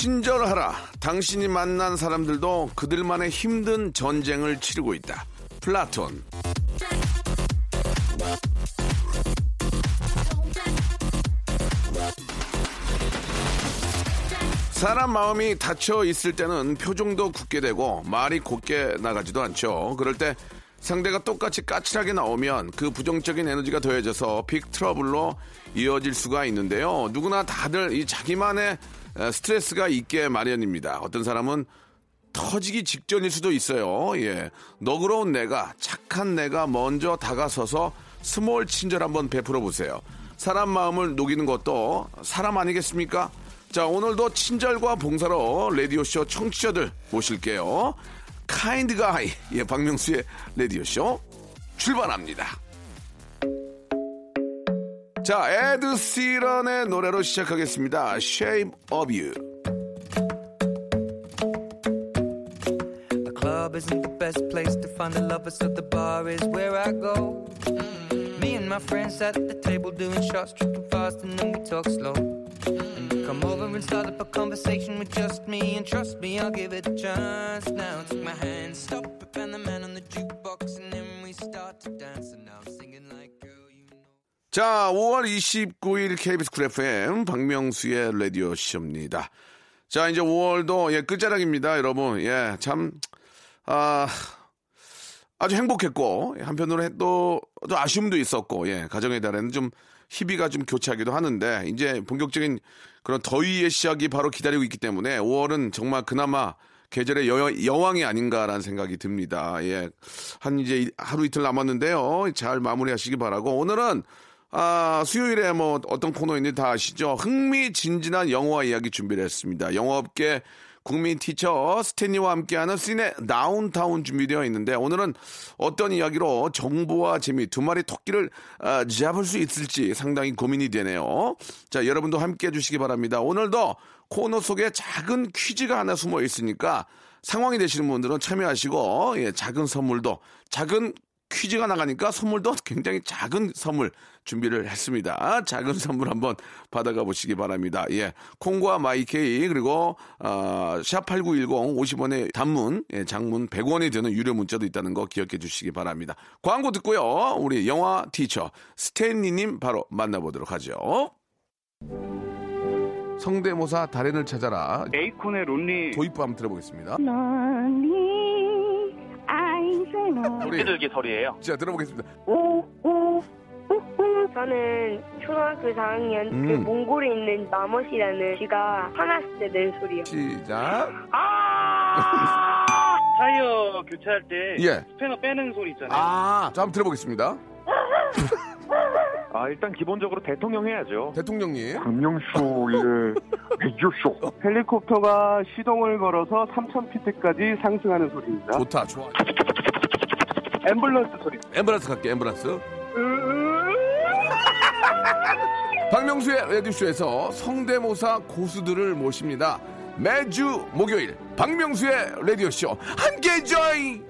친절하라. 당신이 만난 사람들도 그들만의 힘든 전쟁을 치르고 있다. 플라톤. 사람 마음이 닫혀 있을 때는 표정도 굳게 되고 말이 곧게 나가지도 않죠. 그럴 때 상대가 똑같이 까칠하게 나오면 그 부정적인 에너지가 더해져서 big trouble로 이어질 수가 있는데요. 누구나 다들 이 자기만의 에, 스트레스가 있게 마련입니다. 어떤 사람은 터지기 직전일 수도 있어요. 예. 너그러운 내가, 착한 내가 먼저 다가서서 small 친절 한번 베풀어 보세요. 사람 마음을 녹이는 것도 사람 아니겠습니까? 자, 오늘도 친절과 봉사로 라디오쇼 청취자들 모실게요. kind guy, 예, 박명수의 라디오쇼 출발합니다. 자, 에드 시런의 노래로 시작하겠습니다. Shape of You. The club isn't the best place to find a lover, so the bar is where I go. Me and my friends at the table doing shots, tripping fast, and then we talk slow. Come over and start up a conversation with just me, and trust me, I'll give it a chance. Now take my hand, stop it, and the man on the jukebox, and then we start to dance. And I'm singing like. 자, 5월 29일 KBS 쿨 FM 박명수의 라디오 쇼입니다. 자, 이제 5월도 예, 끝자락입니다, 여러분. 예, 참, 아, 아주 행복했고, 한편으로 또, 또 아쉬움도 있었고, 예, 가정의 달에는 좀 희비가 좀 교차하기도 하는데, 이제 본격적인 그런 더위의 시작이 바로 기다리고 있기 때문에 5월은 정말 그나마 계절의 여, 여왕이 아닌가라는 생각이 듭니다. 예. 한 이제 하루 이틀 남았는데요. 잘 마무리하시기 바라고. 오늘은 아, 수요일에 뭐 어떤 코너인지 다 아시죠? 흥미진진한 영화 이야기 준비를 했습니다. 영화업계 국민 티처 스탠리와 함께하는 시네 다운타운 준비되어 있는데 오늘은 어떤 이야기로 정보와 재미 두 마리 토끼를 아, 잡을 수 있을지 상당히 고민이 되네요. 자, 여러분도 함께 해주시기 바랍니다. 오늘도 코너 속에 작은 퀴즈가 하나 숨어 있으니까 상황이 되시는 분들은 참여하시고 예, 작은 선물도 작은 퀴즈가 나가니까 선물도 굉장히 작은 선물 준비를 했습니다. 작은 선물 한번 받아가 보시기 바랍니다. 예. 콩과 마이케이 그리고 어, 샵8910 50원의 단문, 예, 장문 100원이 되는 유료 문자도 있다는 거 기억해 주시기 바랍니다. 광고 듣고요. 우리 영화 티처 스탠리 님 바로 만나보도록 하죠. 성대모사 달인을 찾아라. 에이콘의 론리 도입부 한번 들어보겠습니다. 너니 우리 비둘기 소리예요. 자 들어보겠습니다. 오오 저는 초등학교 4학년 그 음. 몽골에 있는 마멋이라는 쥐가 화났을 때 낸 소리요. 시작. 타이어 교체할 때 예. 스패너 빼는 소리 있잖아요. 아, 자 한번 들어보겠습니다. 아 일단 기본적으로 대통령 해야죠. 대통령님. 박명수의 라디오쇼. 헬리콥터가 시동을 걸어서 3,000피트까지 상승하는 소리입니다. 좋다, 좋아. 앰뷸런스 소리. 엠브란스 갈게, 엠브란스. 박명수의 라디오쇼에서 성대모사 고수들을 모십니다. 매주 목요일 박명수의 라디오쇼 함께 join!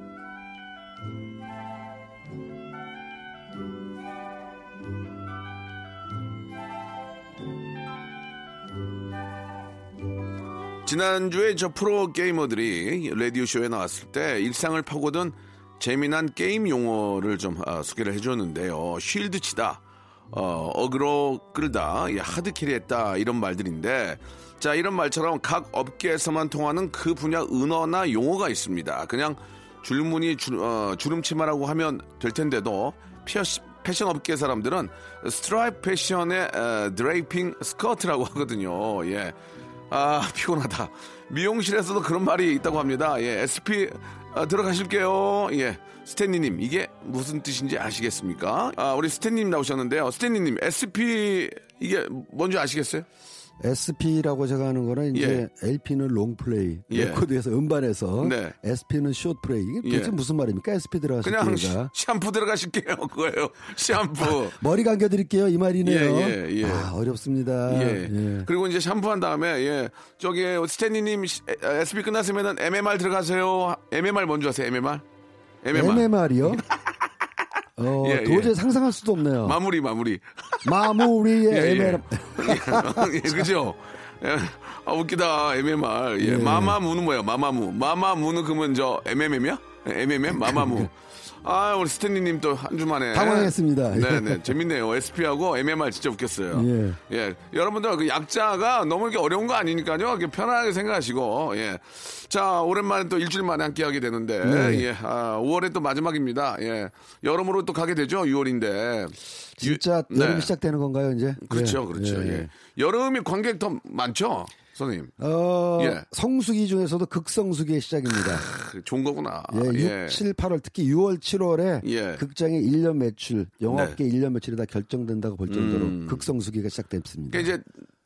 지난주에 저 프로 게이머들이 라디오쇼에 나왔을 때 일상을 파고든 재미난 게임 용어를 좀 아, 소개를 해줬는데요. shield 치다, 어, 어그로 끌다, 예, hard carry 했다 이런 말들인데 자 이런 말처럼 각 업계에서만 통하는 그 분야 은어나 용어가 있습니다. 그냥 줄무늬 줄, 어, 주름치마라고 하면 될 텐데도 피어시, 패션 업계 사람들은 스트라이프 패션의 에, draping 스커트라고 하거든요. 예. 아, 피곤하다. 미용실에서도 그런 말이 있다고 합니다. 예, SP 아, 들어가실게요. 예. 스탠리님, 이게 무슨 뜻인지 아시겠습니까? 아, 우리 스탠리님 나오셨는데요. 스탠리님, SP, 이게 뭔지 아시겠어요? SP라고 제가 하는 거는 이제 LP는 long play, 예. 레코드에서 음반에서 네. SP는 short play. 이게 도대체 예. 무슨 말입니까? SP 들어가실 그냥. 시- 샴푸 들어가실게요. 그거예요. 샴푸. 머리 감겨드릴게요. 이 말이네요. 예, 예, 예. 아, 어렵습니다. 예. 예. 그리고 이제 샴푸한 다음에 예. 저기 스탠리님 SP 끝났으면은 MMR 들어가세요. MMR 뭔지 아세요? MMR? MMR. MMR이요? 어, 예, 예. 도저히 상상할 수도 없네요. 마무리 마무리. 마무리의 예, 예. MMR. 예, 그죠? 예. 아, 웃기다. MMR. 예. 예. 마마무는 뭐예요? 마마무. 마마무는 그러면 저 MMM이야? MMM? 마마무. 아, 우리 스탠리님 또 한 주 만에. 당황했습니다. 네네. 재밌네요. SP하고 MMR 진짜 웃겼어요. 예. 예. 여러분들 그 약자가 너무 이렇게 어려운 거 아니니까요. 이렇게 편안하게 생각하시고, 예. 자, 오랜만에 또 일주일 만에 함께 하게 되는데, 네. 예. 아, 5월에 또 마지막입니다. 예. 여름으로 또 가게 되죠. 6월인데. 진짜 네. 여름이 시작되는 건가요, 이제? 그렇죠, 예, 그렇죠. 예, 예. 예. 여름이 관객 더 많죠, 선생님. 어, 예. 성수기 중에서도 극성수기의 시작입니다. 그 좋은 거구나. 예, 6, 7, 8월 특히 6월, 7월에 예. 극장의 1년 매출, 영화업계 네. 1년 매출이 다 결정된다고 볼 정도로 음. 극성수기가 시작됐습니다. 그러니까 이제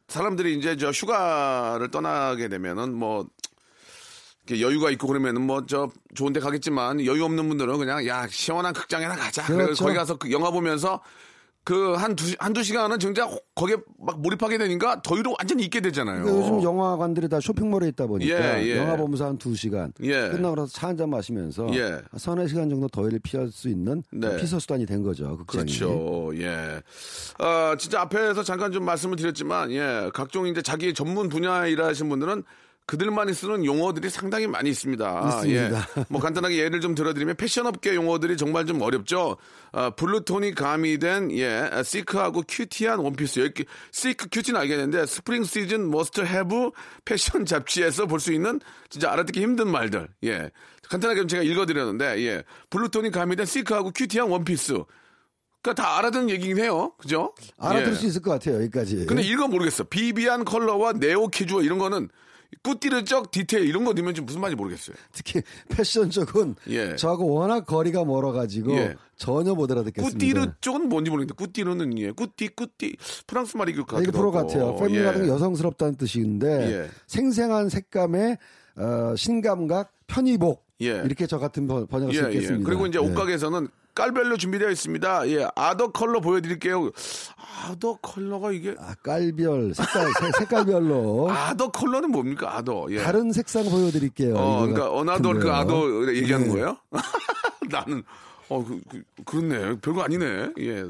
사람들이 이제 저 휴가를 떠나게 되면은 뭐 여유가 있고 그러면은 뭐 저 좋은 데 가겠지만 여유 없는 분들은 그냥 야 시원한 극장에나 가자. 그렇죠. 거기 가서 그 영화 보면서 그 한 두 한두 시간은 진짜 거기에 막 몰입하게 되니까 더위로 완전히 있게 되잖아요. 그러니까 요즘 영화관들이 다 쇼핑몰에 있다 보니까 예, 예. 영화 보면서 한 2시간 예. 끝나고 나서 차 한 잔 마시면서 예. 서너 시간 정도 더위를 피할 수 있는 네. 피서수단이 된 거죠. 극장이. 그렇죠. 예. 어, 진짜 앞에서 잠깐 좀 말씀을 드렸지만, 예. 각종 이제 자기 전문 분야에 일하시는 분들은 그들만이 쓰는 용어들이 상당히 많이 있습니다. 있습니다. 예. 뭐 간단하게 예를 좀 들어드리면 패션업계 용어들이 정말 좀 어렵죠. 어, blue tone이 가미된 예 chic하고 cutie한 원피스. 여기 chic cutie는 알겠는데 spring season must have 패션 잡지에서 볼 수 있는 진짜 알아듣기 힘든 말들. 예. 간단하게 좀 제가 읽어드렸는데 예 blue tone이 가미된 chic하고 cutie한 원피스. 그러니까 다 알아듣는 얘기긴 해요. 그죠? 알아들을 예. 수 있을 것 같아요. 여기까지. 근데 이건 모르겠어. vivid한 컬러와 neo casual 이런 거는 couture적 디테일 이런 거 넣으면 좀 무슨 말인지 모르겠어요. 특히 패션 쪽은 예. 저하고 워낙 거리가 멀어가지고 예. 전혀 못 알아듣겠습니다. 꾸띠르 쪽은 뭔지 모르겠는데 couture는 예. 꾸띠 꾸띠 프랑스 말이 그 아, 이게 프로. 같아요. 패밀리 예. 여성스럽다는 뜻인데 예. 생생한 색감의 어, 신감각 편의복 예. 이렇게 저 같은 번- 번역할 수 예, 예. 있겠습니다. 그리고 이제 예. 옷가게에서는 깔별로 준비되어 있습니다. 예. other color 보여드릴게요. other color가 이게 아, 깔별 색깔 색- 색깔별로 other color는 뭡니까? other. 예. 다른 색상 보여드릴게요. 어, 그러니까 another 그. other 얘기하는 예. 거예요? 나는 어, 그, 그, 그렇네. 별거 아니네. 예.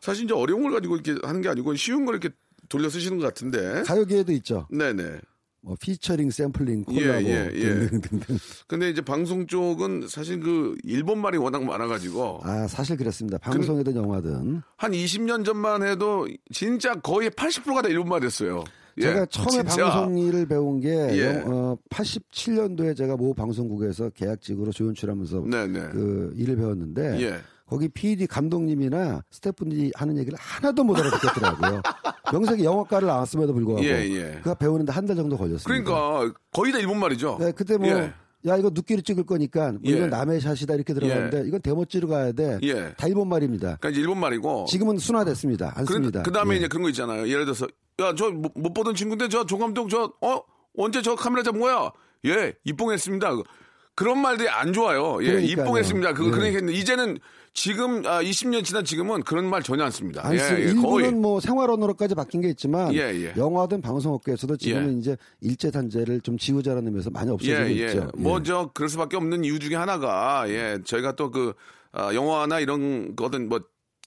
사실 이제 어려운 걸 가지고 이렇게 하는 게 아니고 쉬운 걸 이렇게 돌려 쓰시는 것 같은데. 가요계에도 있죠. 네네. 뭐 피처링, 샘플링, 예, 콜라보 예, 예. 등등등등. 근데 이제 방송 쪽은 사실 그 일본 말이 워낙 많아가지고 아 사실 그렇습니다. 방송이든 영화든 한 20년 전만 해도 진짜 거의 80%가 다 일본 말이었어요. 예, 제가 처음에 진짜. 방송 일을 배운 게 예. 영- 어, 87년도에 제가 모 방송국에서 계약직으로 조연출하면서 네 네. 그 일을 배웠는데 예. 거기 PD 감독님이나 스태프분들이 하는 얘기를 하나도 못 알아듣겠더라고요. 명색이 영어과를 나왔음에도 불구하고 예, 예. 그가 배우는데 한 달 정도 걸렸습니다. 그러니까 거의 다 일본 말이죠. 네, 그때 뭐 예. 야 이거 눕기를 찍을 거니까 뭐 예. 이건 남의 샷이다 이렇게 들어가는데 이건 데모찌로 가야 돼. 예. 다 일본 말입니다. 그러니까 일본 말이고. 지금은 순화됐습니다. 안 씁니다. 그, 다음에 예. 이제 그런 거 있잖아요. 예를 들어서 야 저 못 보던 친구인데 저 조감독 저 어 언제 저 카메라 잡은 거야? 예 입봉했습니다. 그런 말들이 안 좋아요. 예 그러니까요. 입봉했습니다. 그거 얘기 했는데 이제는 지금 아, 20년 지난 지금은 그런 말 전혀 안 씁니다. 안 예, 쓰, 예, 일부는 뭐 생활 언어로까지 바뀐 게 있지만 예, 예. 영화든 방송업계에서도 지금은 예. 이제 일제 단죄를 좀 지우자라는 의미에서 많이 없어지고 예, 예. 있죠. 뭐 예. 저 그럴 수밖에 없는 이유 중에 하나가 예 저희가 또그 영화나 이런 거든 뭐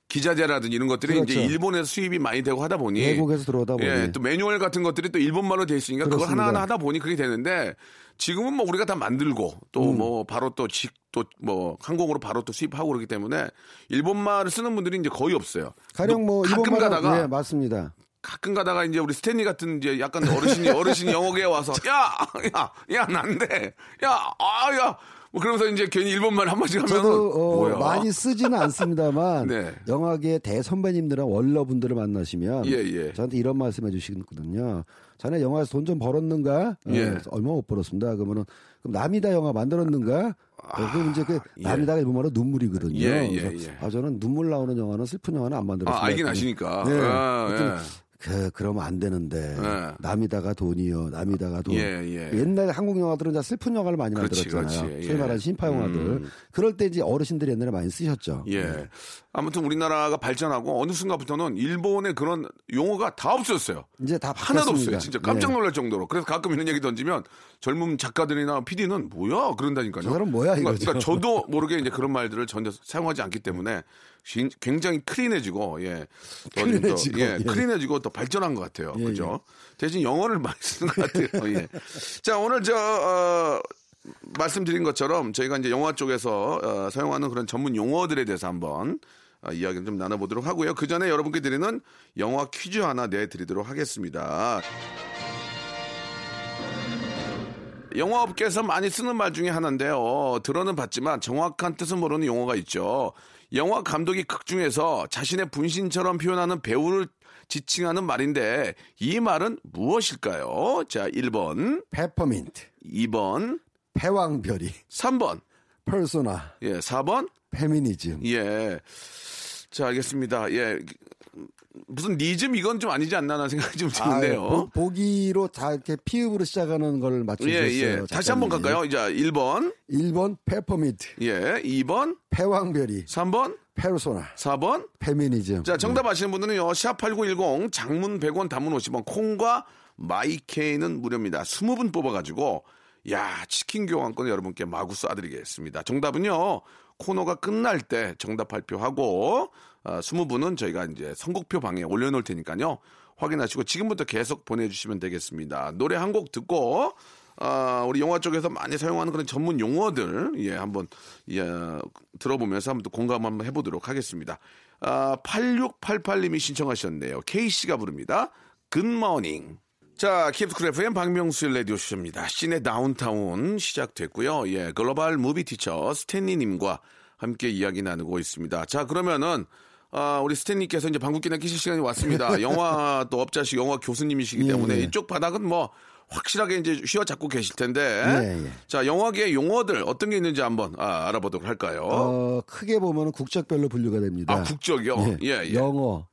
기자재라든지 이런 것들이 그렇죠. 이제 일본에서 수입이 많이 되고 하다 보니 외국에서 들어오다 보니 예, 또 매뉴얼 같은 것들이 또 일본말로 돼 있으니까 그걸 그렇습니다. 하나하나 하다 보니 그게 되는데 지금은 뭐 우리가 다 만들고 음. 또뭐 바로 또 직 또 뭐 항공으로 바로 또 수입하고 그러기 때문에 일본말을 쓰는 분들이 이제 거의 없어요. 가령 뭐 가끔 가다가 네, 맞습니다. 가끔 가다가 이제 우리 스탠리 같은 이제 약간 어르신이 어르신이 영어계에 와서 야야야 난데 야아야 뭐 그러면서 이제 괜히 일본말 한마디 하면은 저도 어, 많이 쓰지는 않습니다만 네. 영화계 대선배님들이나 원러분들을 만나시면 예, 예. 저한테 이런 말씀해 주시거든요. 자네 영화에서 돈 좀 벌었는가? 어, 예. 그래서 얼마 못 벌었습니다. 그러면은 그럼 남이다 영화 만들었는가? 어, 그럼 이제 그 예. 남이다가 일본말로 눈물이거든요. 예, 예. 아 저는 눈물 나오는 영화는 슬픈 영화는 안 만들었습니다. 아, 알긴 아시니까. 네. 아, 그 그러면 안 되는데 예. 남이다가 돈이요, 남이다가 돈. 예, 예. 옛날 한국 영화들은 다 슬픈 영화를 많이 그렇지, 만들었잖아요. 그렇지. 소위 예. 말하는 신파 영화들. 음. 그럴 때 이제 어르신들이 옛날에 많이 쓰셨죠. 예. 네. 아무튼 우리나라가 발전하고 어느 순간부터는 일본의 그런 용어가 다 없어졌어요. 이제 다 하나도 바뀌었습니다. 없어요. 진짜 깜짝 네. 놀랄 정도로. 그래서 가끔 이런 얘기 던지면 젊은 작가들이나 PD는 뭐야 그런다니까요. 저 사람 뭐야, 그러니까, 이거죠. 그러니까 저도 모르게 이제 그런 말들을 전혀 사용하지 않기 때문에 진- 굉장히 클린해지고 예, 클린해지고, 예, 예. 클린해지고 더 발전한 것 같아요. 예, 그죠? 대신 영어를 많이 쓰는 것 같아요. 예. 자 오늘 저 어, 말씀드린 것처럼 저희가 이제 영화 쪽에서 어, 사용하는 그런 전문 용어들에 대해서 한번 어, 이야기를 좀 나눠보도록 하고요. 그 전에 여러분께 드리는 영화 퀴즈 하나 내드리도록 하겠습니다. 영화업계에서 많이 쓰는 말 중에 하나인데요. 들어는 봤지만 정확한 뜻은 모르는 용어가 있죠. 영화 감독이 극 중에서 자신의 분신처럼 표현하는 배우를 지칭하는 말인데 이 말은 무엇일까요? 자, 1번, 페퍼민트, 2번, 패왕별이, 3번, 퍼소나, 예, 4번, 페미니즘. 예. 자, 알겠습니다. 예. 무슨 니즘 이건 좀 아니지 않나 하는 생각이 좀 드는데요. 아, 보, 보기로 다 이렇게 피읖으로 시작하는 걸 예, 맞춰주셨어요. 예. 다시 한번. 갈까요? 자, 1번, 1번 페퍼민트, 예, 2번, 패왕별희, 3번, 페르소나, 4번. 페미니즘. 자, 정답 아시는 분들은요, 샵8910, 장문 100원, 단문 50원, 콩과 마이케이는 무료입니다. 20분 뽑아 가지고, 야, 치킨 교환권 여러분께 마구 쏴드리겠습니다. 정답은요, 코너가 끝날 때 정답 발표하고, 아, 20분은 저희가 이제 선곡표 방에 올려놓을 테니까요, 확인하시고 지금부터 계속 보내주시면 되겠습니다. 노래 한 곡 듣고, 아, 우리 영화 쪽에서 많이 사용하는 그런 전문 용어들, 예, 한번, 예, 들어보면서 한번 또 공감 한번 해보도록 하겠습니다. 아, 8688님이 신청하셨네요. K씨가 부릅니다. Good Morning. 자, FM 박명수의 라디오쇼입니다. 씨네 다운타운 시작됐고요. 예, global movie teacher 스탠리님과 함께 이야기 나누고 있습니다. 자, 그러면은, 아, 우리 스탠리께서 이제 방귀끼나 끼실 시간이 왔습니다. 영화 또 업자시 영화 교수님이시기 예, 때문에 예. 이쪽 바닥은 뭐 확실하게 이제 휘어잡고 계실 텐데. 예, 예. 자, 영화계 용어들 어떤 게 있는지 한번 아, 알아보도록 할까요? 어, 크게 보면 국적별로 분류가 됩니다. 아, 국적이요? 예, 예. 영어,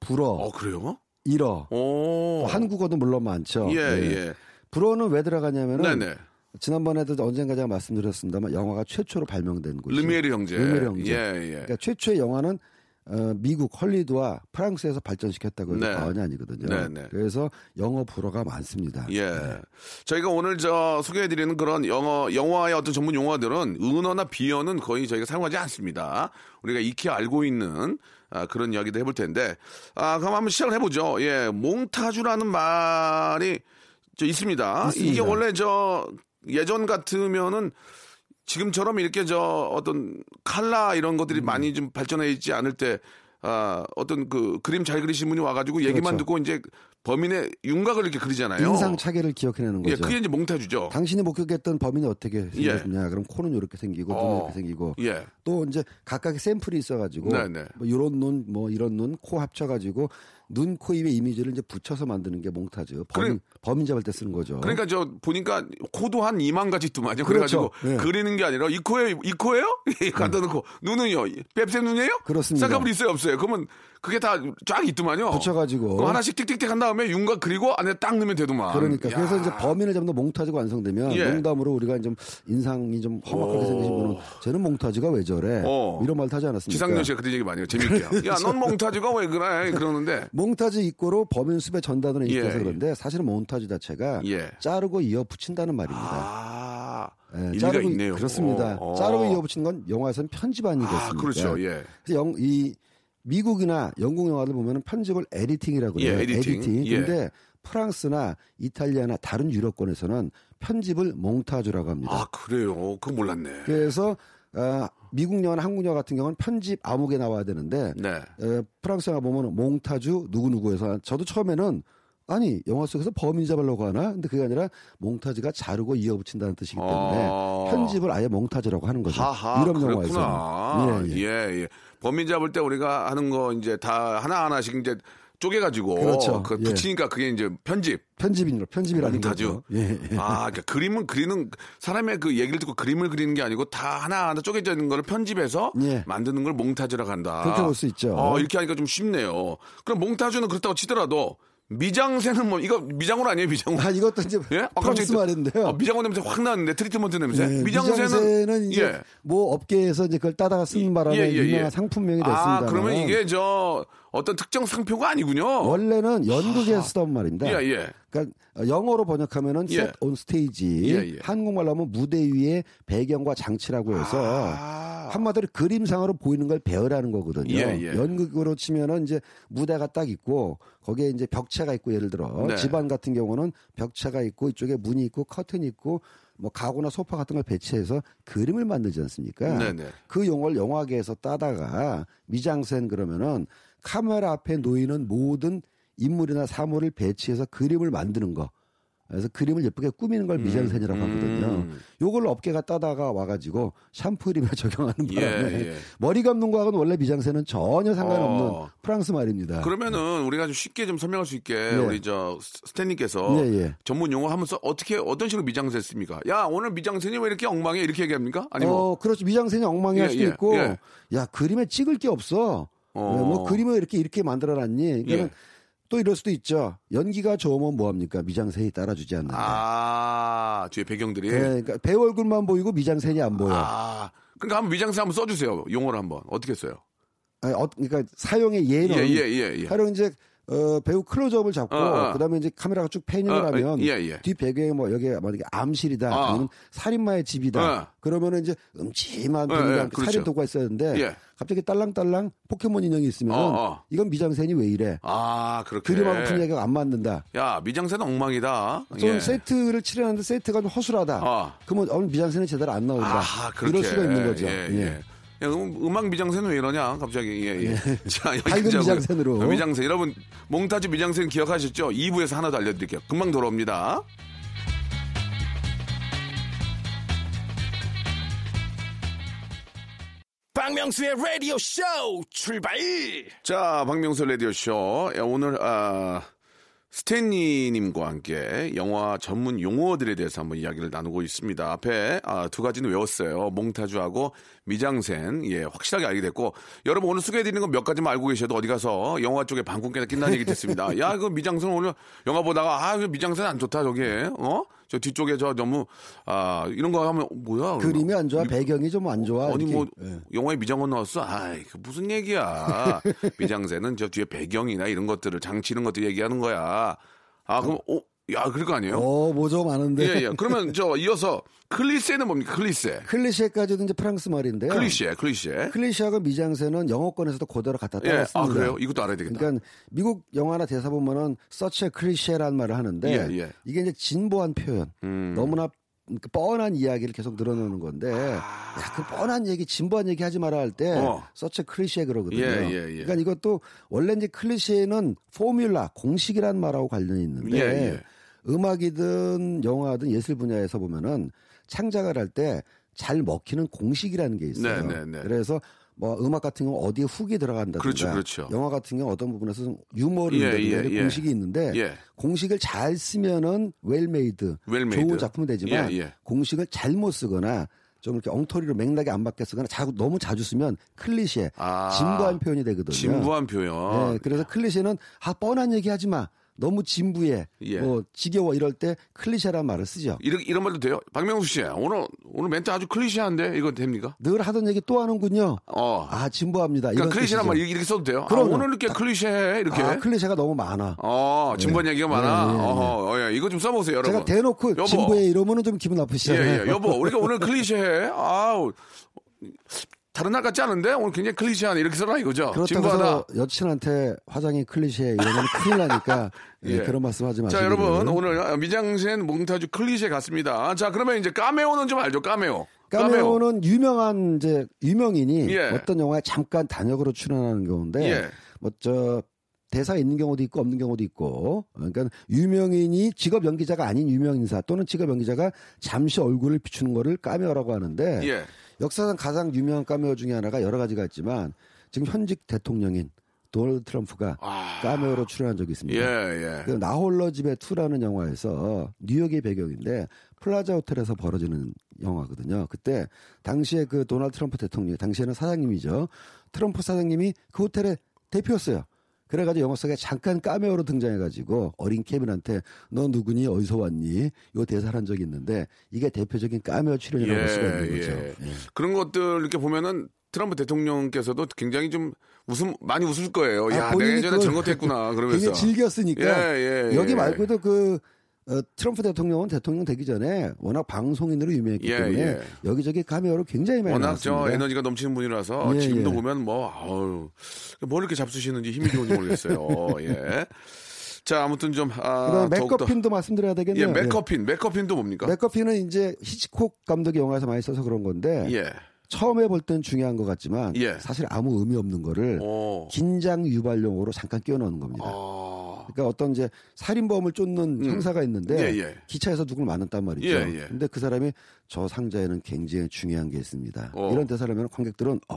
불어, 어, 그래요? 일어, 오. 한국어도 물론 많죠. 예, 네. 예. 불어는 왜 들어가냐면은 네네. 지난번에도 언젠가 제가 말씀드렸습니다만 영화가 최초로 발명된 곳이 르미에르 형제. 르미에르 형제. 예, 예. 그러니까 최초의 영화는 어, 미국 헐리우드와 프랑스에서 발전시켰다고 해도 네. 과언이 아니거든요. 네, 네. 그래서 영어 불어가 많습니다. 예. 저희가 오늘 저 소개해드리는 그런 영어, 영화의 어떤 전문 용어들은 은어나 비어는 거의 저희가 사용하지 않습니다. 우리가 익히 알고 있는 아, 그런 이야기도 해볼 텐데. 아, 그럼 한번 시작을 해보죠. 예. 몽타주라는 말이 저 있습니다. 있습니다. 이게 원래 저 예전 같으면은 지금처럼 이렇게 저 어떤 칼라 이런 것들이 음. 많이 좀 발전해 있지 않을 때 아, 어떤 그 그림 잘 그리신 분이 와가지고 얘기만 그렇죠. 듣고 이제 범인의 윤곽을 이렇게 그리잖아요. 인상 차계를 기억해내는 거죠. 예, 그게 이제 몽타주죠. 당신이 목격했던 범인이 어떻게 예. 생겼냐? 그럼 코는 이렇게 생기고 눈은 어. 이렇게 생기고 예. 또 이제 각각의 샘플이 있어가지고 네 네. 뭐 이런 눈, 뭐 이런 눈, 코 합쳐가지고 눈, 코, 입의 이미지를 이제 붙여서 만드는 게 몽타주. 범인, 범인 잡을 때 쓰는 거죠. 그러니까 저 보니까 코도 한 2만 가지 뚜만요. 그렇죠. 그래가지고 예. 그리는 게 아니라 이 코에 이 코예요? 갖다 놓고 눈은요? 뺍새 눈이에요? 그렇습니다. 쌍꺼풀 있어요 없어요? 그러면 그게 다 쫙 있더만요. 붙여가지고. 하나씩 틱틱틱 한 다음에 윤곽 그리고 안에 딱 넣으면 되더만. 그러니까 야. 그래서 이제 범인을 잡는 몽타주가 완성되면 예. 농담으로 우리가 좀 인상이 좀 험악하게 생기신 분은 쟤는 몽타주가 왜 저래 어. 이런 말 타지 않았습니까? 지상렬 씨가 그런 얘기 많이 해요. 재밌게요. 야, 넌 몽타주가 왜 그래? 그러는데 몽타주 입고로 범인 전단으로 예, 입혀서 예. 그런데 사실은 몽타주 자체가 예. 자르고 이어 붙인다는 말입니다. 아, 예, 일리가 자르고 있네요. 그렇습니다. 어, 어. 자르고 이어 붙이는 건 영화에서는 편집 아니겠습니까? 아, 그렇죠. 예. 그래서 영, 이 미국이나 영국 영화들 보면은 편집을 에디팅이라고 예, 해요. 에디팅. 예. 근데 프랑스나 이탈리아나 다른 유럽권에서는 편집을 몽타주라고 합니다. 아, 그래요. 그거 몰랐네. 그래서 아, 미국 영화나 한국 영화 같은 경우는 편집 아무개 나와야 되는데 네. 에, 프랑스 영화 보면 몽타주 누구 누구에서 저도 처음에는 아니 영화 속에서 범인 잡으려고 하나? 근데 그게 아니라 몽타주가 자르고 이어붙인다는 뜻이기 때문에 아. 편집을 아예 몽타주라고 하는 거죠. 하하, 유럽. 영화에서는. 예, 예. 예, 예. 범인 잡을 때 우리가 하는 거 이제 다 하나하나씩 이제 쪼개가지고 그렇죠. 그 예. 붙이니까 그게 이제 편집. 편집인 편집이라는 몽타주. 거죠. 예, 예. 아, 그러니까 그림을 그리는 사람의 그 얘기를 듣고 그림을 그리는 게 아니고 다 하나 하나 쪼개져 있는 거를 편집해서 예. 만드는 걸 몽타주라고 한다. 그렇게 볼 수 있죠. 어, 이렇게 하니까 좀 쉽네요. 그럼 몽타주는 그렇다고 치더라도 미장새는 뭐 이거 미장원 아니에요, 미장원? 아 이것도 이제 예? 아, 프랑스 말인데요. 아, 미장원 냄새 확 나는데 트리트먼트 냄새. 예, 미장새는, 미장새는 이제 예. 뭐 업계에서 이제 그걸 따다가 쓰는 바람에 예, 예, 예. 유명한 상품명이 됐습니다. 아, 그러면 이게 저 어떤 특정 상표가 아니군요. 원래는 연극에 쓰던 말입니다. 예, 예. 그러니까 영어로 번역하면은 예. set on stage, 예, 예. 한국말로 하면 무대 위에 배경과 장치라고 해서 아. 한마디로 그림상으로 보이는 걸 배우라는 거거든요. 예, 예. 연극으로 치면은 이제 무대가 딱 있고 거기에 이제 벽체가 있고 예를 들어 네. 집안 같은 경우는 벽체가 있고 이쪽에 문이 있고 커튼이 있고 뭐 가구나 소파 같은 걸 배치해서 그림을 만들지 않습니까? 네네. 그 용어를 영화계에서 따다가 미장센 그러면은 카메라 앞에 놓이는 모든 인물이나 사물을 배치해서 그림을 만드는 거. 그래서 그림을 예쁘게 꾸미는 걸 미장센이라고 하거든요. 음. 요걸 업계가 따다가 와가지고 샴푸 그림에 적용하는 예, 바람에 예. 머리 감는 거하고는 원래 미장센은 전혀 상관없는 어. 프랑스 말입니다. 그러면은 우리가 좀 쉽게 좀 설명할 수 있게 예. 우리 저 스탠님께서 예, 예. 전문 용어 하면서 어떻게 어떤 식으로 미장세 씁니까? 야 오늘 미장센이 왜 이렇게 엉망해 이렇게 얘기합니까? 아니 뭐 어, 그렇죠. 미장센이 엉망이 할 예, 수도 예, 있고, 예. 야, 그림에 찍을 게 없어. 어. 네, 뭐 그림을 이렇게 이렇게 만들어 놨니? 그러니까 예. 또 이럴 수도 있죠. 연기가 좋으면 뭐합니까? 미장센이 따라주지 않는다. 아 뒤에 배경들이 네, 그러니까 배우 얼굴만 보이고 미장센이 안 보여. 아 그러니까 한번 미장센 한번 써주세요 용어를 한번 어떻게 써요? 아니, 어, 그러니까 사용의 예는 예, 예, 예, 예. 가령 이제 어, 배우 클로즈업을 잡고 어, 어. 그다음에 이제 카메라가 쭉 패닝을 어, 어, 하면 예, 예. 뒤 배경에 뭐뭐 이게 암실이다 아. 아니면 살인마의 집이다 어. 그러면은 이제 음침한 예, 분위기가 예, 그렇죠. 살인 도구가 있어야 되는데 예. 갑자기 딸랑딸랑 포켓몬 인형이 있으면 어, 어. 이건 미장센이 왜 이래 아 그렇게 그림하고 분위기가 안 맞는다 야 미장센은 엉망이다. 좀 예. 세트를 칠해놨는데 세트가 좀 허술하다 아. 그러면 오늘 미장센은 제대로 안 나온다 아. 이럴 수가 있는 거죠 예, 예. 예. 야, 음, 음악 미장센은 왜 이러냐 갑자기 예, 예. 자 밝은. 미장센으로. 어, 미장센 여러분 몽타주 미장센 기억하셨죠? 2부에서 하나 더 알려드릴게요. 금방 돌아옵니다. 박명수의 라디오 쇼 출발 자, 박명수 라디오 쇼. 야, 오늘, 아, 스탠리님과 함께 영화 전문 용어들에 대해서 한번 이야기를 나누고 있습니다. 앞에 아, 두 가지는 외웠어요. 몽타주하고 미장센. 예, 확실하게 알게 됐고. 여러분 오늘 소개해드리는 건 몇 가지만 알고 계셔도 어디 가서 영화 쪽에 방송깨나 낀다는 얘기 듣습니다. 야, 그 미장센 오늘 영화 보다가 아, 그 미장센 안 좋다, 저게. 어? 저 뒤쪽에 저 너무, 아, 이런 거 하면 뭐야. 그림이 안 좋아 이- 배경이 좀 안 좋아 아니 이렇게. 뭐 예. 영화에 미장원 나왔어? 아이 그 무슨 얘기야? 미장새는 저 뒤에 배경이나 이런 것들을 장치 이런 것들 얘기하는 거야. 아 그럼 어? 야 그럴 거 아니에요? 어, 뭐죠 많은데. 예 예. 그러면 저 이어서 클리세는 뭡니까? 클리세. 클리셰까지도 이제 프랑스 말인데요. 클리셰, 클리셰. 클리셰하고 미장센은 영어권에서도 그대로 갖다 예. 따라 씁니다. 아 그래요? 이것도 알아야 되겠다. 그러니까 미국 영화나 대사 보면은 such a cliché라는 말을 하는데 예, 예. 이게 이제 진보한 표현, 음. 너무나 그 뻔한 이야기를 계속 늘어놓는 건데, 야, 그 뻔한 얘기, 진보한 얘기 하지 마라 할 때, 아. 어. such a cliché 그러거든요. 예, 예, 예. 그러니까 이것도 원래 이제 클리셰는 formula, 공식이라는 말하고 관련이 있는데, 예, 예. 음악이든 영화든 예술 분야에서 보면은 창작을 할 때 잘 먹히는 공식이라는 게 있어요. 네, 네, 네. 그래서 뭐 음악 같은 경우 어디에 훅이 들어간다든가 그렇죠, 그렇죠. 영화 같은 경우 어떤 부분에서 좀 유머를 예, 예, 예. 공식이 있는데 예. 공식을 잘 쓰면은 well-made Well made. 좋은 작품은 되지만 예, 예. 공식을 공식을 잘못 쓰거나 좀 이렇게 엉터리로 맥락에 안 맞게 쓰거나 자꾸 너무 자주 쓰면 클리셰 아, 진부한 표현이 되거든요. 진부한 표현. 네, 그래서 클리셰는 아 뻔한 얘기 하지 마. 너무 진부해. 예. 뭐 지겨워 이럴 때 클리셰란 말을 쓰죠. 이런 이런 말도 돼요. 박명수 씨 오늘 오늘 멘트 아주 클리셰한데 이거 됩니까? 늘 하던 얘기 또 하는군요. 어. 아 진부합니다. 그러니까 클리셰란. 말 이렇게 써도 돼요. 아, 그럼요. 오늘 이렇게 클리셰 이렇게. 아, 클리셰가 너무 많아. 어, 진부한 얘기가 많아. 네, 네, 네. 어허, 어, 예, 이거 좀 써보세요, 여러분. 제가 대놓고 여보. 진부해 이러면은 좀 기분 예, 나쁘시잖아요. 예, 여보, 우리가 오늘 클리셰, 아우, 다른 날 같지 않은데 오늘 굉장히 클리시하네 이렇게 써라 이거죠. 그렇다고. 해서 여친한테 화장이 클리셰 이러면 큰일 나니까 예, 예. 그런 말씀 하지 마시고. 자 여러분 오늘 미장센 몽타주 클리셰 같습니다. 자 그러면 이제 까메오는 좀 알죠 까메오. 까메오는 유명한 이제 유명인이 예. 어떤 영화에 잠깐 단역으로 출연하는 경우인데 예. 뭐저 대사 있는 경우도 있고 없는 경우도 있고 그러니까 유명인이 직업 연기자가 아닌 유명 인사 또는 직업 연기자가 잠시 얼굴을 비추는 거를 까메오라고 하는데 예. 역사상 가장 유명한 까메오 중에 하나가 여러 가지가 있지만 지금 현직 대통령인 도널드 트럼프가 아. 까메오로 출연한 적이 있습니다. 예, 예. 그 나홀로 집에 2라는 영화에서 뉴욕의 배경인데 플라자 호텔에서 벌어지는 영화거든요. 그때 당시에 그 도널드 트럼프 대통령, 당시에는 사장님이죠. 트럼프 사장님이 그 호텔의 대표였어요. 그래가지고 영화 속에 잠깐 까메오로 등장해가지고 어린 케빈한테 너 누구니 어디서 왔니? 요 대사를 한 적이 있는데 이게 대표적인 까메오 출연이라고 볼 수가 있는 거죠. 예. 예. 그런 것들 이렇게 보면은 트럼프 대통령께서도 굉장히 좀 웃음 많이 웃을 거예요. 아, 야, 본인이 내가 예전에 저런 것도 했구나. 그러면서. 되게 즐겼으니까 예, 예, 예. 여기 말고도 그 어, 트럼프 대통령은 대통령 되기 전에 워낙 방송인으로 유명했기 예, 때문에 예. 여기저기 카메오로 굉장히 많이 워낙 나왔습니다. 저 에너지가 넘치는 분이라서 예, 지금도 예. 보면 뭐 아우 뭘 이렇게 잡수시는지 힘이 좋은지 모르겠어요. 예. 자 아무튼 좀 아, 맥커핀도 말씀드려야 예, 되겠네요. 맥커핀 맥커핀도 뭡니까? 맥커핀은 이제 히치콕 감독의 영화에서 많이 써서 그런 건데 예. 처음에 볼땐 중요한 것 같지만 예. 사실 아무 의미 없는 거를 오. 긴장 유발용으로 잠깐 끼워 넣는 겁니다. 아. 그러니까 어떤 이제 살인범을 쫓는 형사가 있는데 예, 예. 기차에서 누굴 만났단 말이죠. 예, 예. 근데 그 사람이 저 상자에는 굉장히 중요한 게 있습니다. 어. 이런 대사를 하면 관객들은 어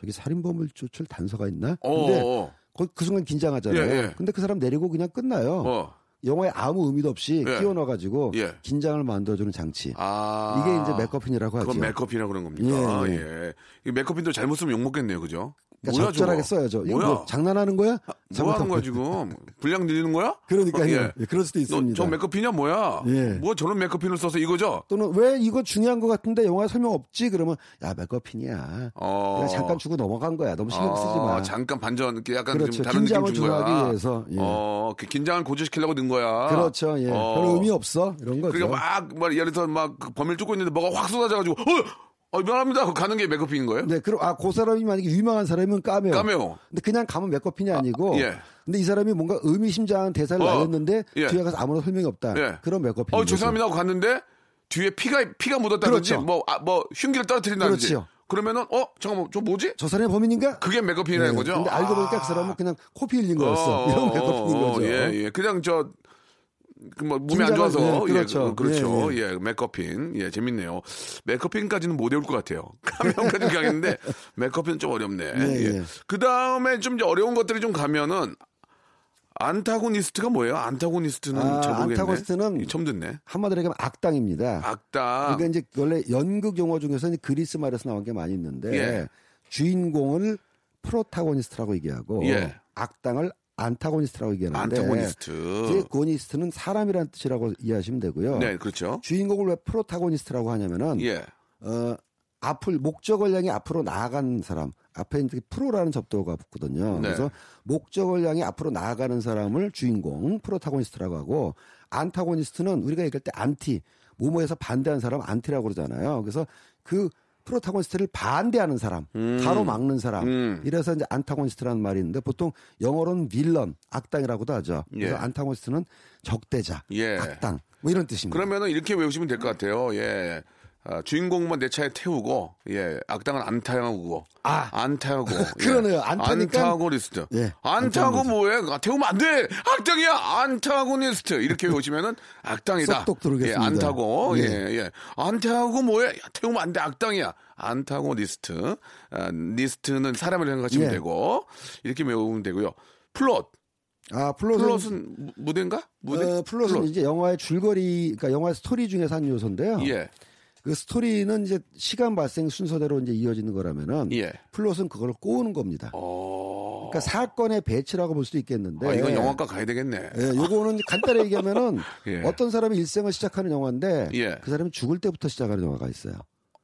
저기 살인범을 쫓을 단서가 있나? 어, 근데 어, 그, 그 순간 긴장하잖아요. 예, 예. 근데 그 사람 내리고 그냥 끝나요. 어. 영화에 아무 의미도 없이 예. 끼워 넣어가지고 예. 긴장을 만들어주는 장치. 아. 이게 이제 맥커핀이라고 하죠. 그건 맥커핀이라고 그런 겁니까? 예, 예. 이 맥커핀도 잘못 쓰면 욕먹겠네요. 그죠? 그러니까 뭐야, 적절하게 저거? 써야죠. 이거 뭐야? 뭐 장난하는 거야? 뭐 하는 거야. 지금? 분량 늘리는 거야? 그러니까요. 예. 예, 그럴 수도 너, 있습니다. 저 맥커핀이야, 뭐야? 예. 뭐 저런 맥커핀을 써서 이거죠? 또는 왜 이거 중요한 것 같은데 영화에 설명 없지? 그러면 야 맥커핀이야. 어. 잠깐 주고 넘어간 거야. 너무 신경 쓰지 마. 아, 잠깐 반전, 이렇게 약간 그렇죠. 좀 다른 긴장을 느낌 준 거야. 조성하기 위해서, 예. 어, 그 긴장을 고조시키려고 넣은 거야. 그렇죠. 예. 어. 별 의미 없어. 이런 거죠. 그러니까 막, 막 예를 들어 막그 범인을 쫓고 있는데 뭐가 확 쏟아져가지고, 어, 어 미안합니다. 가는 게 맥거핀인 거예요? 네, 그럼 아, 그 사람이 만약에 유명한 사람이면 까메오. 까메오. 근데 그냥 가면 맥거핀이 아니고. 예. 근데 이 사람이 뭔가 의미심장한 대사를 어, 날렸는데 예. 뒤에 가서 아무런 설명이 없다. 예. 그런 맥거핀. 어, 죄송합니다 하고 갔는데 뒤에 피가, 피가 묻었다든지 그렇죠. 뭐, 아, 뭐 흉기를 떨어뜨린다든지. 그렇죠. 그러면은, 어, 잠깐만, 저 뭐지? 저 사람이 범인인가? 그게 맥거핀이라는 네, 거죠? 근데 알고 보니까 아. 그 사람은 그냥 코피 흘린 거였어. 이런 맥거핀인 어, 거죠. 예, 예. 그냥 저, 그 뭐 몸이 안 좋아서 네, 예, 그렇죠. 그, 그렇죠 예, 예, 맥거핀 예 재밌네요 맥거핀까지는 못 외울 것 같아요 까메오까지 가겠는데 맥거핀은 좀 어렵네 네, 예. 예. 그 다음에 좀 이제 어려운 것들이 좀 가면은 안타고니스트가 뭐예요 안타고니스트는 아, 잘 모르겠네 안타고니스트는 이 처음 듣네 한마디로 얘기하면 악당입니다. 악당 그러니까 이제 원래 연극 용어 중에서는 그리스 말에서 나온 게 많이 있는데 예. 주인공을 프로타고니스트라고 얘기하고 예. 악당을 안타고니스트라고 얘기하는데 안타고니스트 이제 고니스트는 사람이라는 뜻이라고 이해하시면 되고요. 네 그렇죠 주인공을 왜 프로타고니스트라고 하냐면은 예 어, 앞을 목적을 향해 앞으로 나아가는 사람 앞에 이제 프로라는 접두어가 붙거든요. 네. 그래서 목적을 향해 앞으로 나아가는 사람을 주인공 프로타고니스트라고 하고 안타고니스트는 우리가 얘기할 때 안티 모모에서 반대하는 사람 안티라고 그러잖아요. 그래서 그 프로타고니스트를 반대하는 사람, 가로막는 사람. 음. 이래서 이제 안타고니스트라는 말이 있는데 보통 영어로는 빌런, 악당이라고도 하죠. 그래서 예. 안타고니스트는 적대자, 예. 악당 뭐 이런 뜻입니다. 그러면은 이렇게 외우시면 될 것 같아요. 예. 아, 주인공만 내 차에 태우고, 예, 악당은 안 타고, 아. 안 타고. 그러네요. 안 타니까- 안타고니스트. 예, 안 안 타고 뭐해? 아, 태우면 안 돼! 악당이야! 안타고니스트! 이렇게 외우시면은 악당이다. 쏙쏙 들어오겠습니다. 예, 안 타고, 예, 예. 예. 안 타고 뭐해? 야, 태우면 안 돼! 악당이야! 안타고니스트. 아, 니스트는 사람을 생각하시면 예. 되고, 이렇게 외우면 되고요. 플롯. 아 플롯은 플롯은 무- 무대인가? 무대? 어, 플롯은 이제 영화의 줄거리, 그러니까 영화의 스토리 중에서 한 요소인데요. 예, 그 스토리는 이제 시간 발생 순서대로 이제 이어지는 거라면은 예. 플롯은 그걸 꼬우는 겁니다. 어. 그러니까 사건의 배치라고 볼 수도 있겠는데. 아, 이건 영화과 가야 되겠네. 예, 요거는 간단히 얘기하면은 예. 어떤 사람이 일생을 시작하는 영화인데 예. 그 사람이 죽을 때부터 시작하는 영화가 있어요.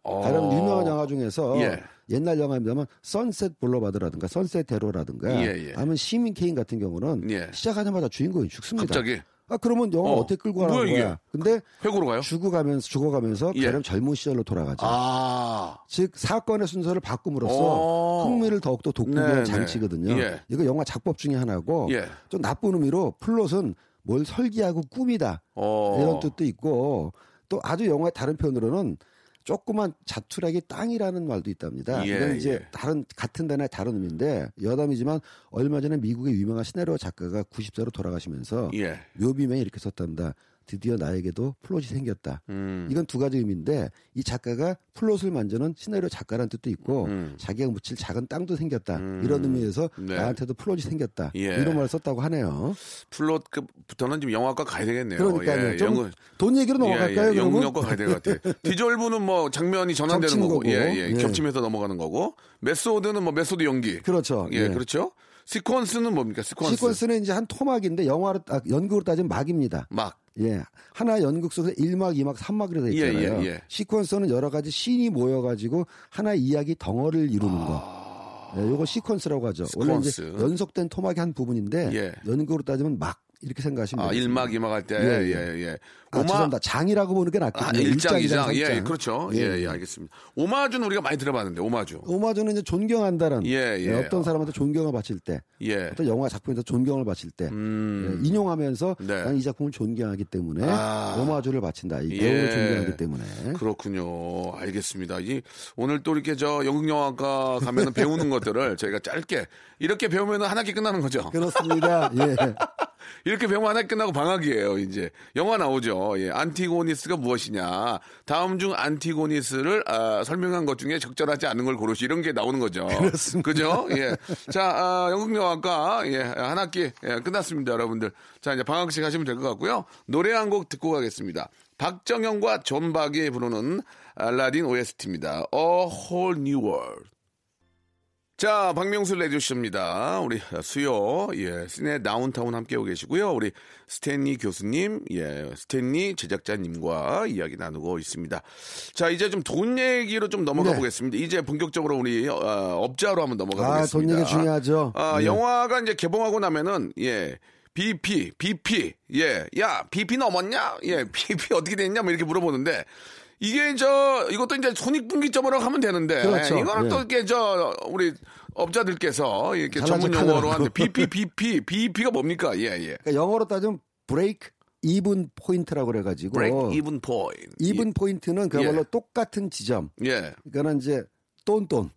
어. 가장 유명한 영화 중에서 예. 옛날 영화입니다만 Sunset Boulevard라든가 Sunset 대로라든가. 아니면 시민 케인 같은 경우는 예. 시작하자마자 주인공이 죽습니다. 갑자기 아 그러면 영화 어. 어. 떻게 끌고 가는 뭐야, 이게? 거야? 근데 회고로 가요? 죽어가면서 죽어가면서 예. 가령 젊은 시절로 돌아가죠. 아. 즉 사건의 순서를 바꿈으로써 어. 흥미를 더욱더 돋구게 네, 네. 장치거든요. 예. 이거 영화 작법 중에 하나고 예. 좀 나쁜 의미로 플롯은 뭘 설계하고 꾸미다 어. 이런 뜻도 있고 또 아주 영화의 다른 표현으로는 조그만 자투리 땅이라는 말도 있답니다. 예, 이건 이제 예. 다른 같은 단어의 다른 의미인데 여담이지만 얼마 전에 미국의 유명한 시나리오 작가가 90세로 돌아가시면서 예. 묘비명에 이렇게 썼답니다. 드디어 나에게도 플롯이 생겼다. 음. 이건 두 가지 의미인데 이 작가가 플롯을 만드는 시나리오 작가라는 뜻도 있고 음. 자기가 묻힐 작은 땅도 생겼다. 음. 이런 의미에서 네. 나한테도 플롯이 생겼다. 예. 이런 말을 썼다고 하네요. 플롯부터는 지금 영화과 가야 되겠네요. 그러니까요. 예, 좀 연극- 돈 얘기로 넘어갈까요? 예, 예? 연극영화과 가야 될 것 같아요. 디졸브는 뭐 장면이 전환되는 거고, 거고. 예, 예, 예. 겹치면서 넘어가는 거고, 메소드는 뭐 메소드 연기, 그렇죠. 예, 그렇죠. 시퀀스는 뭡니까? 시퀀스. 시퀀스는 이제 한 토막인데 영화로 아, 연극으로 따지면 막입니다. 막. 예. 하나 연극 속에서 1막, 2막, 3막이라 돼 예, 있잖아요. 예, 예. 시퀀스는 여러 가지 씬이 모여 가지고 하나의 이야기 덩어리를 이루는 거. 예, 요거 시퀀스라고 하죠. 원래 이제 아. 연속된 토막의 한 부분인데 예. 연극으로 따지면 막 이렇게 생각하시면 아. 1막, 2막 할 때, 예, 예, 예. 예. 아, 오마, 죄송합니다. 장이라고 보는 게 아, 낫거든요. 1장, 1장, 2장. 예, 3장. 예, 그렇죠. 예, 예, 알겠습니다. 오마주는 우리가 많이 들어봤는데, 오마주. 오마주는 이제 존경한다는 예, 예. 어떤 사람한테 존경을 바칠 때 예. 어떤 영화 작품에서 존경을 바칠 때 음. 예, 인용하면서 네. 나는 이 작품을 존경하기 때문에 아. 오마주를 바친다. 이 예. 배우를 존경하기 때문에 그렇군요. 알겠습니다. 이 오늘 또 이렇게 저 연극영화과 가면은 배우는 것들을 저희가 짧게 이렇게 배우면은 한 학기 끝나는 거죠. 그렇습니다. 예. 이렇게 한 학기 끝나고 방학이에요. 이제 영화 나오죠. 예, 안티고니스가 무엇이냐. 다음 중 안티고니스를 아, 설명한 것 중에 적절하지 않은 걸 고르시 이런 게 나오는 거죠. 그렇습니다. 그죠? 예. 자, 아, 연극영화과 예, 한 학기 예, 끝났습니다, 여러분들. 자, 이제 방학식 하시면 될 것 같고요. 노래 한 곡 듣고 가겠습니다. 박정현과 존박이 부르는 알라딘 OST입니다. A Whole New World. 자, 박명수 레디오쇼입니다. 우리 수요, 예, 시내 다운타운 함께하고 계시고요. 우리 스탠리 교수님, 예, 스탠리 제작자님과 이야기 나누고 있습니다. 자, 이제 좀 돈 얘기로 좀 넘어가 네. 보겠습니다. 이제 본격적으로 우리 어, 업자로 한번 넘어가 아, 보겠습니다. 돈 얘기 중요하죠. 아, 네. 영화가 이제 개봉하고 나면은, 예, BP, BP, 예, 야, BP 넘었냐? 예, BP 어떻게 됐냐? 뭐 이렇게 물어보는데, 이게 저, 이것도 이제 손익분기점으로 하면 되는데, 그렇죠. 이거는 예. 또 이렇게 저, 우리 업자들께서 이렇게 전문 척 용어로. 하는데, BP, BP, BP가 뭡니까? 예, 예. 그러니까 영어로 따지면 break even point라고 그래가지고 break even point. even point는 그야말로 예. 똑같은 지점. 예. 그러니까는 이제 똔똔.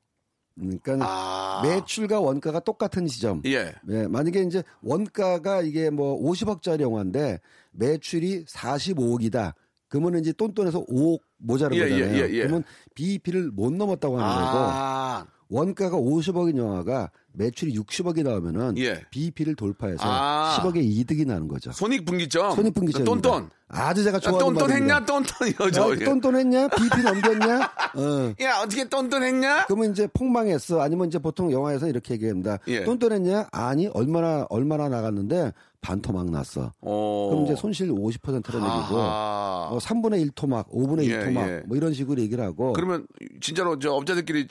그러니까 아. 매출과 원가가 똑같은 지점. 예. 예, 만약에 이제 원가가 이게 뭐 50억짜리 영화인데 매출이 45억이다. 그러면 이제 똔똔에서 5억 모자란 예, 거잖아요. 예, 예, 예. 그러면 BEP를 못 넘었다고 하는 거고 아. 원가가 50억인 영화가 매출이 60억이 나오면은 예. BEP를 돌파해서 아. 10억의 이득이 나는 거죠. 손익분기점. 손익분기점. 똔똔. 아주 제가 야, 좋아하는 똔똔 했냐? 말입니다. 똔똔 이거죠. 예. 똔똔 했냐? BEP 넘겼냐? 어. 야, 어떻게 똔똔 했냐? 그러면 이제 폭망했어. 아니면 이제 보통 영화에서 이렇게 얘기합니다. 예. 똔똔 했냐? 아니, 얼마나, 얼마나 나갔는데 반토막 났어. 어. 그럼 이제 손실 50%라는 얘기고. 어, 3분의 1 토막, 5분의 예, 1 토막, 예. 뭐 이런 식으로 얘기를 하고. 그러면 진짜로 저 업자들끼리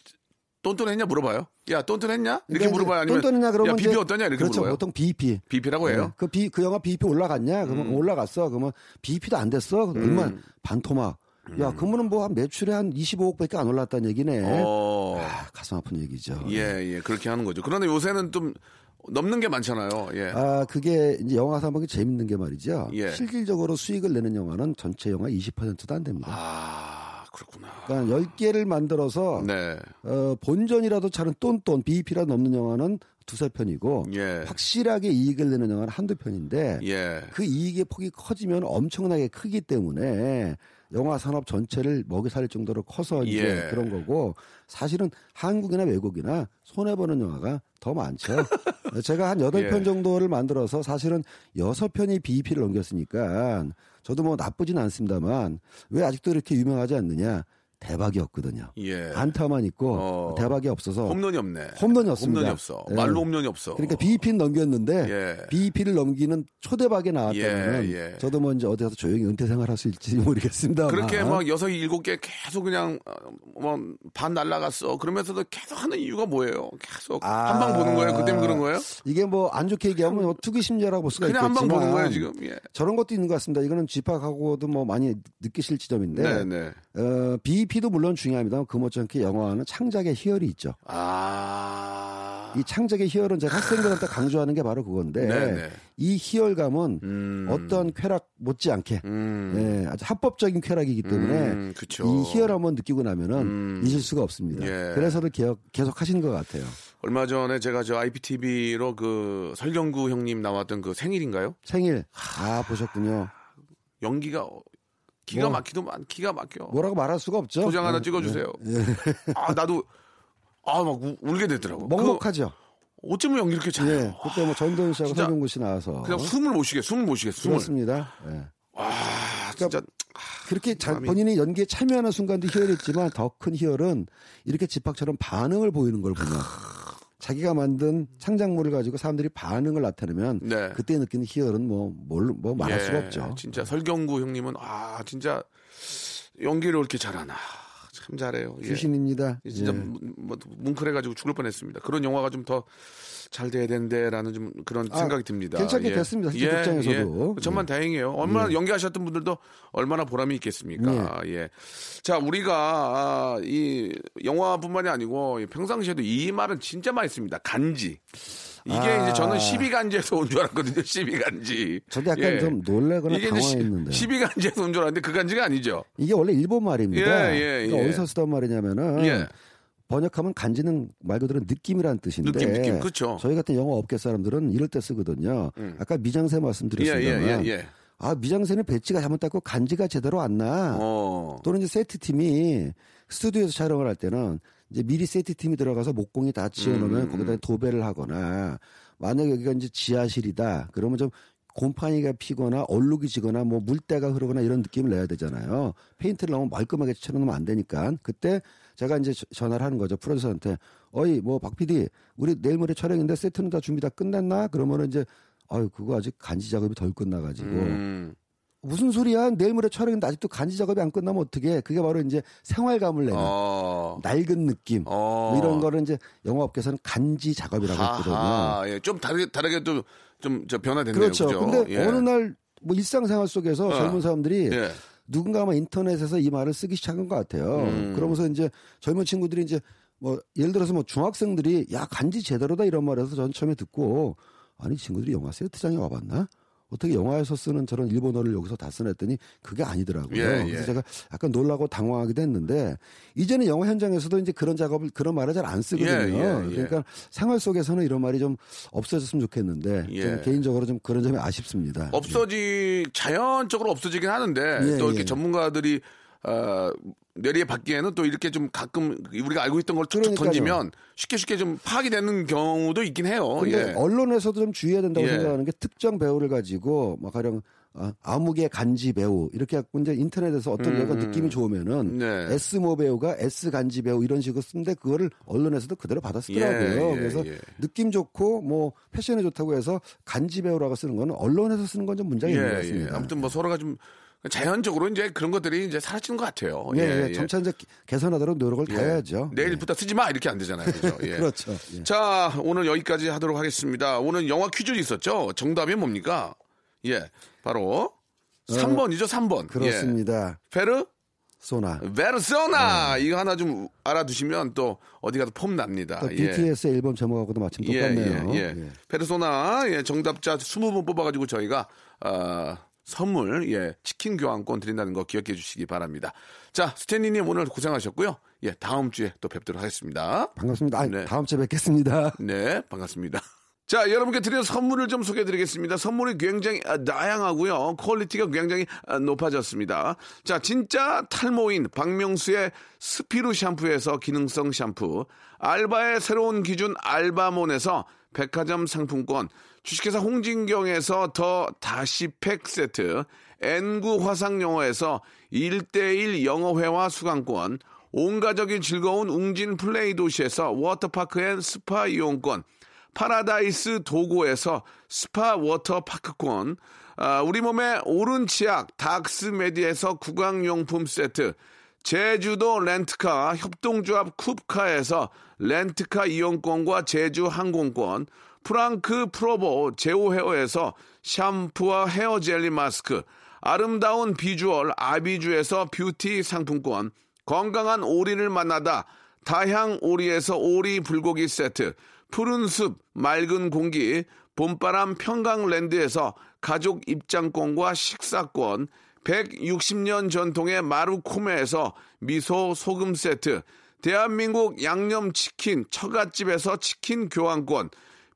똔똔했냐 물어봐요. 야, 똔똔했냐? 이렇게 그러니까 물어봐요. 아니면 똔똔했냐 그러면 야, 이제- 어떠냐? 이렇게 그렇죠. 물어봐요. 보통 BEP. BP라고 해요. 음. 그, 비, 그 영화 BEP 올라갔냐? 그러면 올라갔어. 그러면 BEP도 안 됐어. 얼마? 반토막. 야, 그러면은 뭐한 매출에 한 25억밖에 안 올랐다는 얘기네. 어. 아, 가슴 아픈 얘기죠. 예, 예. 그렇게 하는 거죠. 그런데 요새는 좀 넘는 게 많잖아요. 예. 아, 그게 이제 영화 사먹이 재밌는 게 말이죠. 예. 실질적으로 수익을 내는 영화는 전체 영화 20%도 안 됩니다. 아, 그렇구나. 그러니까 10개를 만들어서 네. 어, 본전이라도 차는 똔똔 BEP라 넘는 영화는 두세 편이고 예. 확실하게 이익을 내는 영화는 한두 편인데 예. 그 이익의 폭이 커지면 엄청나게 크기 때문에 영화 산업 전체를 먹여 살릴 정도로 커서 이제 예. 그런 거고 사실은 한국이나 외국이나 손해 보는 영화가 더 많죠. 제가 한 여덟 편 예. 정도를 만들어서 사실은 여섯 편이 BEP를 넘겼으니까 저도 뭐 나쁘진 않습니다만 왜 아직도 이렇게 유명하지 않느냐? 대박이었거든요. 예. 안타만 있고 어. 대박이 없어서 홈런이 없네. 홈런이 없습니다. 홈런이 없어. 예. 말로 홈런이 없어. 그러니까 BEP는 넘겼는데 예. BEP를 넘기는 초대박에 나왔다면 예, 예. 저도 뭐 이제 어디 가서 조용히 은퇴 생활할 수 있을지 모르겠습니다. 그렇게 막 여섯 일곱 개 계속 그냥 뭐반 날라갔어. 그러면서도 계속 하는 이유가 뭐예요? 계속 아. 한방 보는 거예요. 그 때문에 그런 거예요? 이게 뭐 안 좋게 얘기하면 뭐 투기 심리라고 볼 수가 그냥 한 있겠지만 방 보는 거예요 지금. 예. 저런 것도 있는 것 같습니다. 이거는 집학하고도 뭐 많이 느끼실 지점인데 네, 네. 어, BEP 도 물론 중요합니다만 그 못지않게 영화는 창작의 희열이 있죠. 아. 이 창작의 희열은 제가 학생들한테 강조하는 게 바로 그건데 네, 네. 이 희열감은 음. 어떤 쾌락 못지않게 음. 예, 아주 합법적인 쾌락이기 때문에 음. 이 희열 한번 느끼고 나면은 음. 잊을 수가 없습니다. 예. 그래서도 계속, 계속 하시는 것 같아요. 얼마 전에 제가 저 IPTV로 그 설경구 형님 나왔던 그 생일인가요? 생일 아 보셨군요. 연기가 기가 뭐. 막히도 만 기가 막혀. 뭐라고 말할 수가 없죠. 도장 하나 예, 찍어주세요. 예. 아 나도 아 막 울게 되더라고. 먹먹하죠. 그 어쩌면 연기 이렇게 잘해요. 예, 그때 뭐 전도연 씨하고 설경구 씨 나와서 그냥 숨을 못 쉬게, 숨을 못 쉬게, 숨을. 그렇습니다. 예. 와, 진짜 그렇게 자, 본인이 연기에 참여하는 순간도 희열이 있지만 더 큰 희열은 이렇게 집학처럼 반응을 보이는 걸 보면 자기가 만든 창작물을 가지고 사람들이 반응을 나타내면 네. 그때 느끼는 희열은 뭐, 뭘, 뭐 말할 예, 수가 없죠. 진짜 설경구 형님은 아 진짜 연기를 이렇게 잘하나. 참 잘해요. 예. 귀신입니다. 진짜 예. 문- 뭐, 뭉클해가지고 죽을 뻔했습니다. 그런 영화가 좀 더 잘 돼야 되는데라는 좀 그런 아, 생각이 듭니다. 괜찮게 됐습니다. 실제 극장에서도. 정말 다행이에요. 얼마나 연기하셨던 분들도 얼마나 보람이 있겠습니까? 예. 자, 우리가 아, 이 영화뿐만이 아니고 이 평상시에도 이 말은 진짜 많이 씁니다. 간지. 이게 아. 이제 저는 12간지에서 온 줄 알았거든요. 12간지. 저도 약간 예. 좀 놀래거나 이게 당황했는데 12간지에서 온 줄 알았는데 그 간지가 아니죠. 이게 원래 일본 말입니다. 예, 예, 그러니까 예. 어디서 쓰던 말이냐면은 예. 번역하면 간지는 말 그대로 느낌이란 뜻인데 느낌, 느낌. 그렇죠. 저희 같은 영어 업계 사람들은 이럴 때 쓰거든요. 아까 미장센 예, 말씀드렸습니다만 예. 아 미장센은 배치가 잘못됐고 간지가 제대로 안 나. 어. 또는 이제 세트 팀이 스튜디오에서 촬영을 할 때는 이제 미리 세트 팀이 들어가서 목공이 다 지어놓으면 음, 거기다 도배를 하거나 만약 여기가 이제 지하실이다 그러면 좀 곰팡이가 피거나 얼룩이 지거나 뭐 물때가 흐르거나 이런 느낌을 내야 되잖아요. 페인트를 너무 말끔하게 쳐놓으면 안 되니까. 그때 제가 이제 저- 전화를 하는 거죠 프로듀서한테. 어이 뭐 박 PD 우리 내일 모레 촬영인데 세트는 다 준비 다 끝났나? 그러면은 이제 아유 그거 아직 간지 작업이 덜 끝나가지고. 음. 무슨 소리야? 내일 모레 촬영인데 아직도 간지 작업이 안 끝나면 어떻게? 그게 바로 이제 생활감을 내는 어. 낡은 느낌 어. 뭐 이런 거를 이제 영화업계에서는 간지 작업이라고 했거든요. 하하, 예, 좀 다르게 다르게 또좀저 변화됐네요. 그렇죠. 그죠? 근데 예. 어느 날 뭐 일상생활 속에서 어. 젊은 사람들이 예. 누군가 아마 인터넷에서 이 말을 쓰기 시작한 것 같아요. 음. 그러면서 이제 젊은 친구들이 이제 뭐 예를 들어서 뭐 중학생들이 야 간지 제대로다 이런 말에서 전 처음에 듣고 아니 친구들이 영화 세트장에 와봤나? 어떻게 영화에서 쓰는 저런 일본어를 여기서 다 쓰냈더니 그게 아니더라고요. 예, 예. 그래서 제가 약간 놀라고 당황하기도 했는데 이제는 영화 현장에서도 이제 그런 작업을 그런 말을 잘 안 쓰거든요. 예, 예, 예. 그러니까 생활 속에서는 이런 말이 좀 없어졌으면 좋겠는데 예. 저는 개인적으로 좀 그런 점이 아쉽습니다. 없어지 자연적으로 없어지긴 하는데 예, 또 이렇게 예. 전문가들이 어, 뇌리에 받기에는 또 이렇게 좀 가끔 우리가 알고 있던 걸 툭툭 그러니까요. 던지면 쉽게 쉽게 좀 파악이 되는 경우도 있긴 해요. 근데 예. 언론에서도 좀 주의해야 된다고 예. 생각하는 게 특정 배우를 가지고 막 가령 아, 아무개 간지 배우 이렇게 갖고 이제 인터넷에서 어떤 음, 배우가 음. 느낌이 좋으면은 네. S모 배우가 S 간지 배우 이런 식으로 쓰는데 그거를 언론에서도 그대로 받아쓰더라고요. 예, 예, 그래서 예. 느낌 좋고 뭐 패션에 좋다고 해서 간지 배우라고 쓰는 거는 언론에서 쓰는 건 좀 문제가 있는 것 예, 예. 같습니다. 아무튼 뭐 서로가 좀 자연적으로 이제 그런 것들이 이제 사라지는 것 같아요. 예, 예, 예, 예. 점차 이제 개선하도록 노력을 예. 다해야죠. 내일부터 쓰지 마 이렇게 안 되잖아요. 그죠? 예. 그렇죠. 예. 자, 오늘 여기까지 하도록 하겠습니다. 오늘 영화 퀴즈 있었죠? 정답이 뭡니까? 예. 바로 3번이죠, 3번. 어, 그렇습니다. 예. 페르 소나. 베르소나 네. 이거 하나 좀 알아두시면 또 어디 가도 폼 납니다. 또 예. BTS 의 앨범 제목하고도 마침 예, 똑같네요. 예, 예. 페르소나 예, 정답자 20분 뽑아가지고 저희가 어, 선물 예 치킨 교환권 드린다는 거 기억해 주시기 바랍니다. 자 스탠리님 오늘 고생하셨고요. 예 다음 주에 또 뵙도록 하겠습니다. 반갑습니다. 아, 네. 다음 주에 뵙겠습니다. 네, 반갑습니다. 자, 여러분께 드리는 선물을 좀 소개해 드리겠습니다. 선물이 굉장히 아, 다양하고요. quality가 굉장히 아, 높아졌습니다. 자, 진짜 탈모인 박명수의 스피루 샴푸에서 기능성 샴푸, 알바의 새로운 기준 알바몬에서 백화점 상품권, 주식회사 홍진경에서 더 다시 팩 세트, N구 화상영어에서 1대1 영어회화 수강권, 온가족이 즐거운 웅진 플레이 도시에서 워터파크 and 스파 이용권, 파라다이스 도고에서 스파 워터파크권, 아, 우리 몸에 옳은 치약 닥스메디에서 구강용품 세트, 제주도 렌트카 협동조합 쿱카에서 렌트카 이용권과 제주 항공권, 프랑크 프로보 제오 헤어에서 샴푸와 헤어 젤리 마스크, 아름다운 비주얼 아비주에서 뷰티 상품권, 건강한 오리를 만나다 다향 오리에서 오리 불고기 세트, 푸른 숲 맑은 공기, 봄바람 평강랜드에서 가족 입장권과 식사권, 160년 전통의 마루코메에서 미소 소금 세트, 대한민국 양념치킨 처갓집에서 치킨 교환권,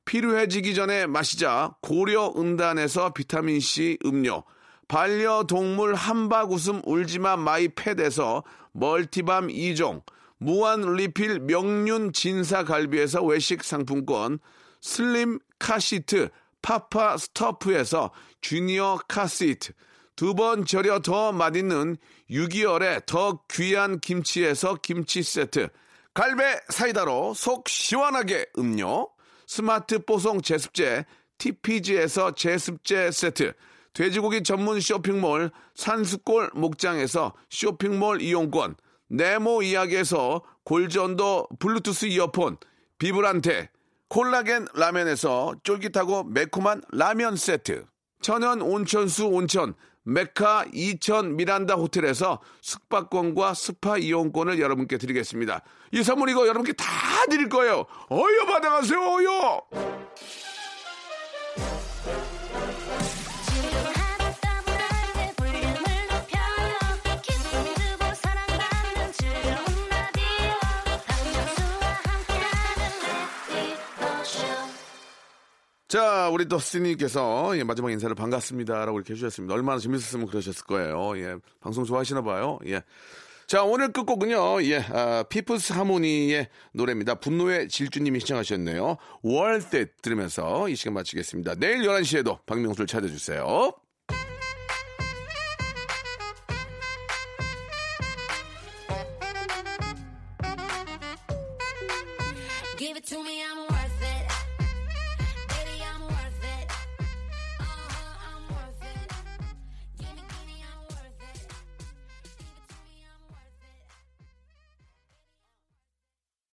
피로해지기 전에 마시자. 고려 은단에서 비타민C 음료, 반려동물 함박웃음 울지마 마이 펫에서 멀티밤 2종, 무한 리필 명륜 진사 갈비에서 외식 상품권, 슬림 카시트 파파 스토프에서 주니어 카시트, 두 번 절여 더 맛있는 6개월의 더 귀한 김치에서 김치 세트, 갈배 사이다로 속 시원하게 음료, 스마트 뽀송 제습제 TPG에서 제습제 세트, 돼지고기 전문 쇼핑몰 산수골 목장에서 쇼핑몰 이용권, 네모 이야기에서 골전도 블루투스 이어폰, 비브란테, 콜라겐 라면에서 쫄깃하고 매콤한 라면 세트, 천연 온천수 온천, 메카 이천 미란다 호텔에서 숙박권과 스파 이용권을 여러분께 드리겠습니다. 이 선물 이거 여러분께 다 드릴 거예요. 어여 받아가세요, 어여! 자, 우리 또 스님께서 예, 마지막 인사를 반갑습니다라고 이렇게 해주셨습니다. 얼마나 재밌었으면 그러셨을 거예요. 예, 방송 좋아하시나 봐요. 예. 자, 오늘 끝곡은요, 예, 아, 피프스 하모니의 노래입니다. 분노의 질주님이 시청하셨네요. 월대 들으면서 이 시간 마치겠습니다. 내일 11시에도 박명수를 찾아주세요. Give it to me, I'm